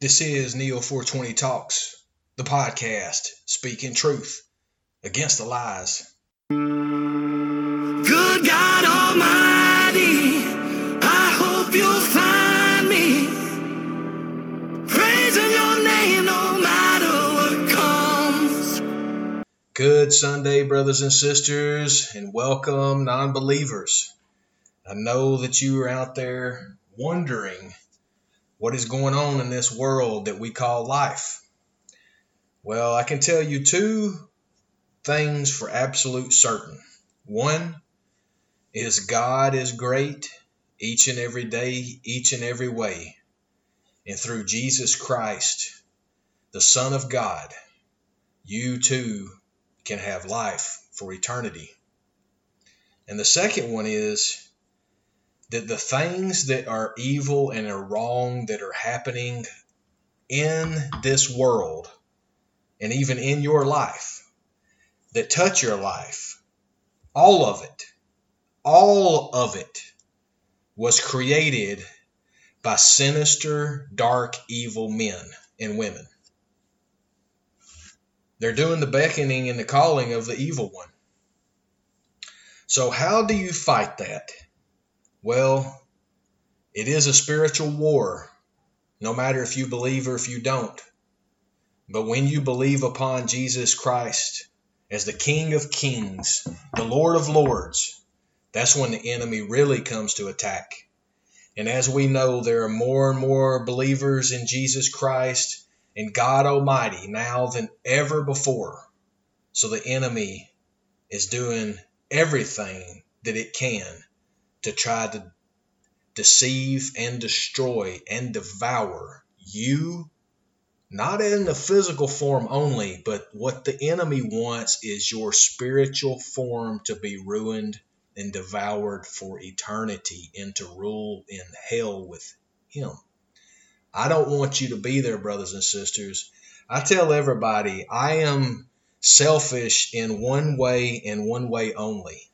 This is Neo 420 Talks, the podcast speaking truth against the lies. Good God Almighty, I hope you'll find me praising your name no matter what comes. Good Sunday, brothers and sisters, and welcome, non believers. I know that you are out there wondering what is going on in this world that we call life. Well, I can tell you two things for absolute certain. One is God is great each and every day, each and every way. And through Jesus Christ, the Son of God, you too can have life for eternity. And the second one is that the things that are evil and are wrong that are happening in this world and even in your life that touch your life, all of it, all of it was created by sinister, dark, evil men and women. They're doing the beckoning and the calling of the evil one. So, how do you fight that? Well, it is a spiritual war, no matter if you believe or if you don't. But when you believe upon Jesus Christ as the King of Kings, the Lord of Lords, that's when the enemy really comes to attack. And as we know, there are more and more believers in Jesus Christ and God Almighty now than ever before. So the enemy is doing everything that it can to try to deceive and destroy and devour you, not in the physical form only, but what the enemy wants is your spiritual form to be ruined and devoured for eternity and to rule in hell with him. I don't want you to be there, brothers and sisters. I tell everybody I am selfish in one way and one way only.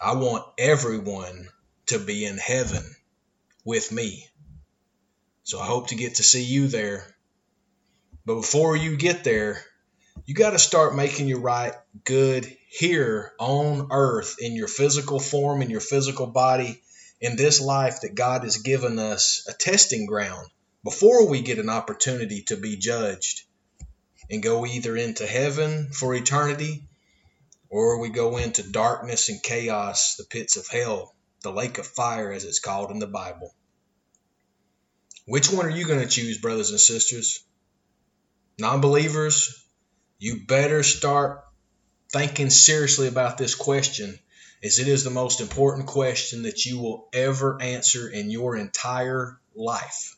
I want everyone to be in heaven with me. So I hope to get to see you there. But before you get there, you got to start making your right good here on earth in your physical form, in your physical body, in this life that God has given us a testing ground before we get an opportunity to be judged and go either into heaven for eternity or we go into darkness and chaos, the pits of hell, the lake of fire, as it's called in the Bible. Which one are you going to choose, brothers and sisters? Non believers, you better start thinking seriously about this question, as it is the most important question that you will ever answer in your entire life.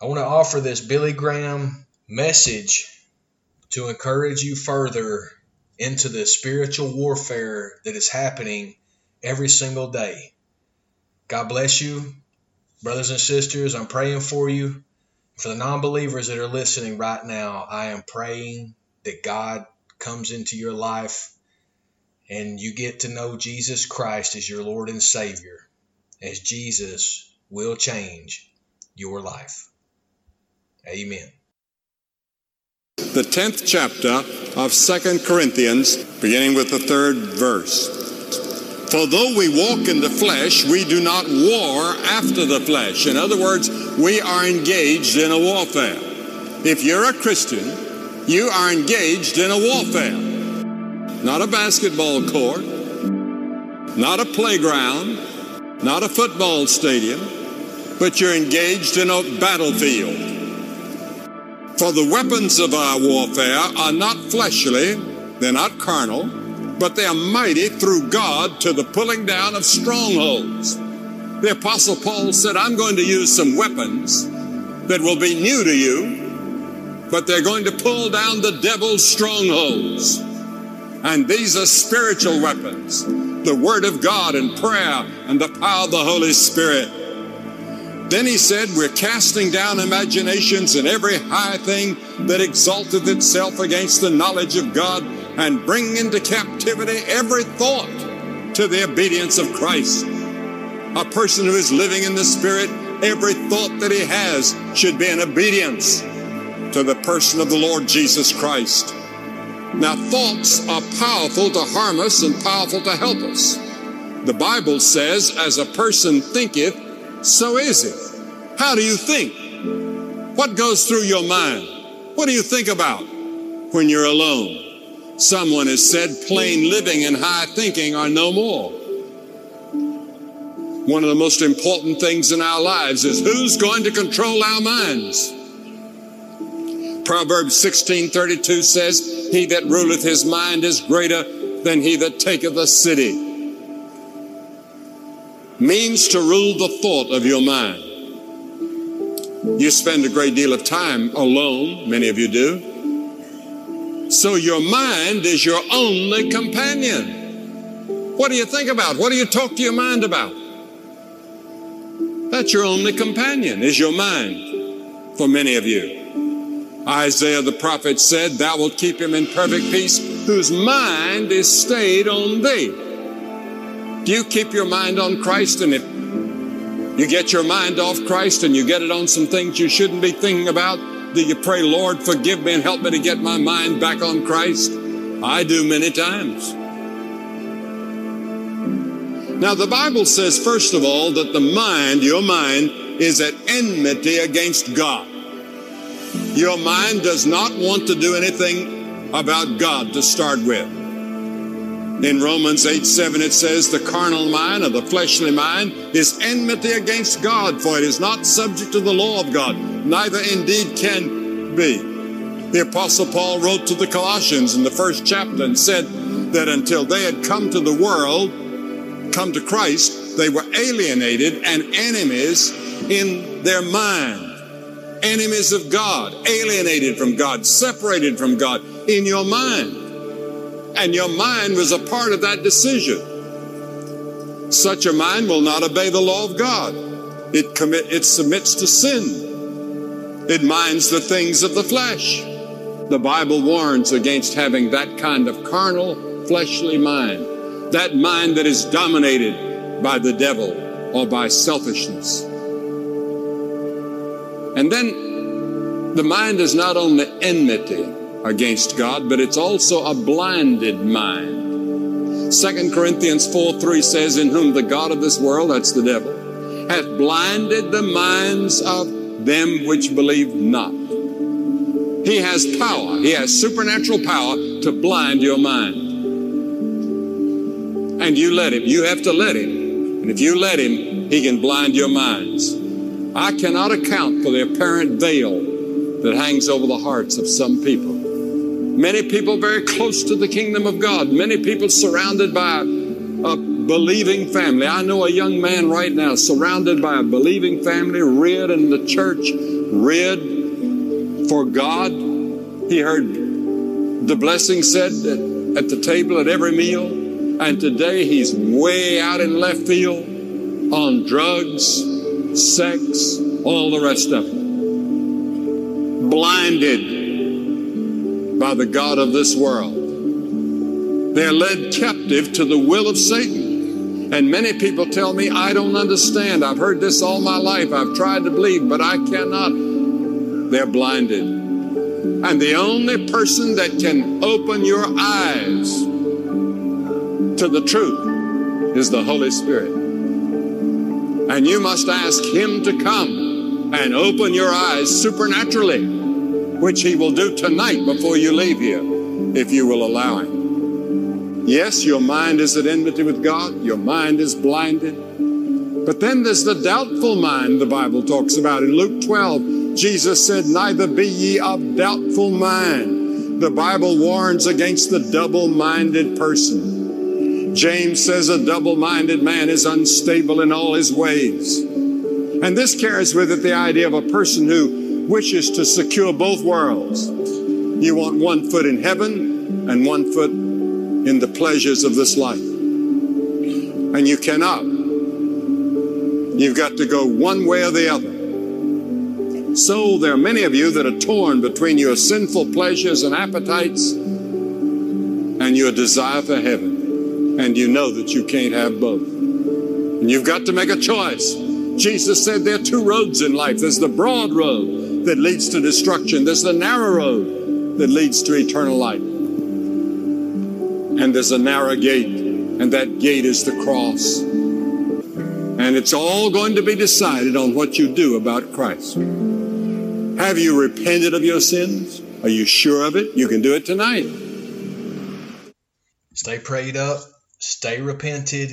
I want to offer this Billy Graham message to encourage you further into the spiritual warfare that is happening every single day. God bless you, brothers and sisters. I'm praying for you. For the non believers that are listening right now, I am praying that God comes into your life and you get to know Jesus Christ as your Lord and Savior, as Jesus will change your life. Amen the 10th chapter of Second Corinthians, beginning with the third verse. For though we walk in the flesh, we do not war after the flesh. In other words, we are engaged in a warfare. If you're a Christian, you are engaged in a warfare. Not a basketball court, not a playground, not a football stadium, but you're engaged in a battlefield. For the weapons of our warfare are not fleshly, they're not carnal, but they are mighty through God to the pulling down of strongholds. The Apostle Paul said, I'm going to use some weapons that will be new to you, but they're going to pull down the devil's strongholds. And these are spiritual weapons the Word of God and prayer and the power of the Holy Spirit. Then he said, We're casting down imaginations and every high thing that exalteth itself against the knowledge of God, and bring into captivity every thought to the obedience of Christ. A person who is living in the Spirit every thought that he has should be in obedience to the person of the Lord Jesus Christ. Now, thoughts are powerful to harm us and powerful to help us. The Bible says, as a person thinketh, so is it. How do you think? What goes through your mind? What do you think about when you're alone? Someone has said plain living and high thinking are no more. One of the most important things in our lives is who's going to control our minds? Proverbs 16:32 says, "He that ruleth his mind is greater than he that taketh a city." Means to rule the thought of your mind. You spend a great deal of time alone, many of you do. So your mind is your only companion. What do you think about? What do you talk to your mind about? That's your only companion, is your mind, for many of you. Isaiah the prophet said, Thou wilt keep him in perfect peace, whose mind is stayed on thee. Do you keep your mind on Christ? And if you get your mind off Christ and you get it on some things you shouldn't be thinking about, do you pray, Lord, forgive me and help me to get my mind back on Christ? I do many times. Now, the Bible says, first of all, that the mind, your mind, is at enmity against God. Your mind does not want to do anything about God to start with. In Romans 8 7, it says, The carnal mind or the fleshly mind is enmity against God, for it is not subject to the law of God, neither indeed can be. The Apostle Paul wrote to the Colossians in the first chapter and said that until they had come to the world, come to Christ, they were alienated and enemies in their mind enemies of God, alienated from God, separated from God in your mind. And your mind was a part of that decision. Such a mind will not obey the law of God. It commit, it submits to sin. It minds the things of the flesh. The Bible warns against having that kind of carnal, fleshly mind. That mind that is dominated by the devil or by selfishness. And then the mind is not only enmity against God, but it's also a blinded mind. 2 Corinthians 4 3 says, In whom the God of this world, that's the devil, hath blinded the minds of them which believe not. He has power, he has supernatural power to blind your mind. And you let him, you have to let him. And if you let him, he can blind your minds. I cannot account for the apparent veil that hangs over the hearts of some people. Many people very close to the kingdom of God, many people surrounded by a believing family. I know a young man right now surrounded by a believing family, reared in the church, reared for God. He heard the blessing said at the table at every meal, and today he's way out in left field on drugs, sex, all the rest of it. Blinded by the God of this world. They're led captive to the will of Satan. And many people tell me, I don't understand. I've heard this all my life. I've tried to believe, but I cannot. They're blinded. And the only person that can open your eyes to the truth is the Holy Spirit. And you must ask Him to come and open your eyes supernaturally, which He will do tonight before you leave here, if you will allow Him. Yes, your mind is at enmity with God, your mind is blinded. But then there's the doubtful mind the Bible talks about. In Luke 12, Jesus said, Neither be ye of doubtful mind. The Bible warns against the double minded person. James says a double minded man is unstable in all his ways. And this carries with it the idea of a person who wishes to secure both worlds. You want one foot in heaven and one foot in the pleasures of this life. And you cannot. You've got to go one way or the other. So there are many of you that are torn between your sinful pleasures and appetites and your desire for heaven and you know that you can't have both. And you've got to make a choice. Jesus said there are two roads in life. There's the broad road that leads to destruction. There's the narrow road that leads to eternal life. And there's a narrow gate, and that gate is the cross. And it's all going to be decided on what you do about Christ. Have you repented of your sins? Are you sure of it? You can do it tonight. Stay prayed up, stay repented,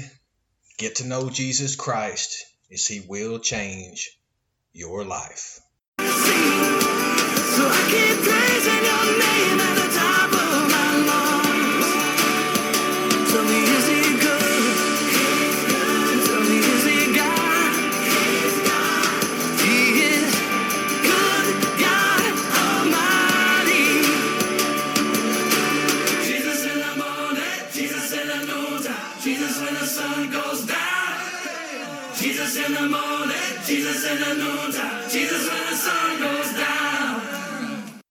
get to know Jesus Christ as He will change your life.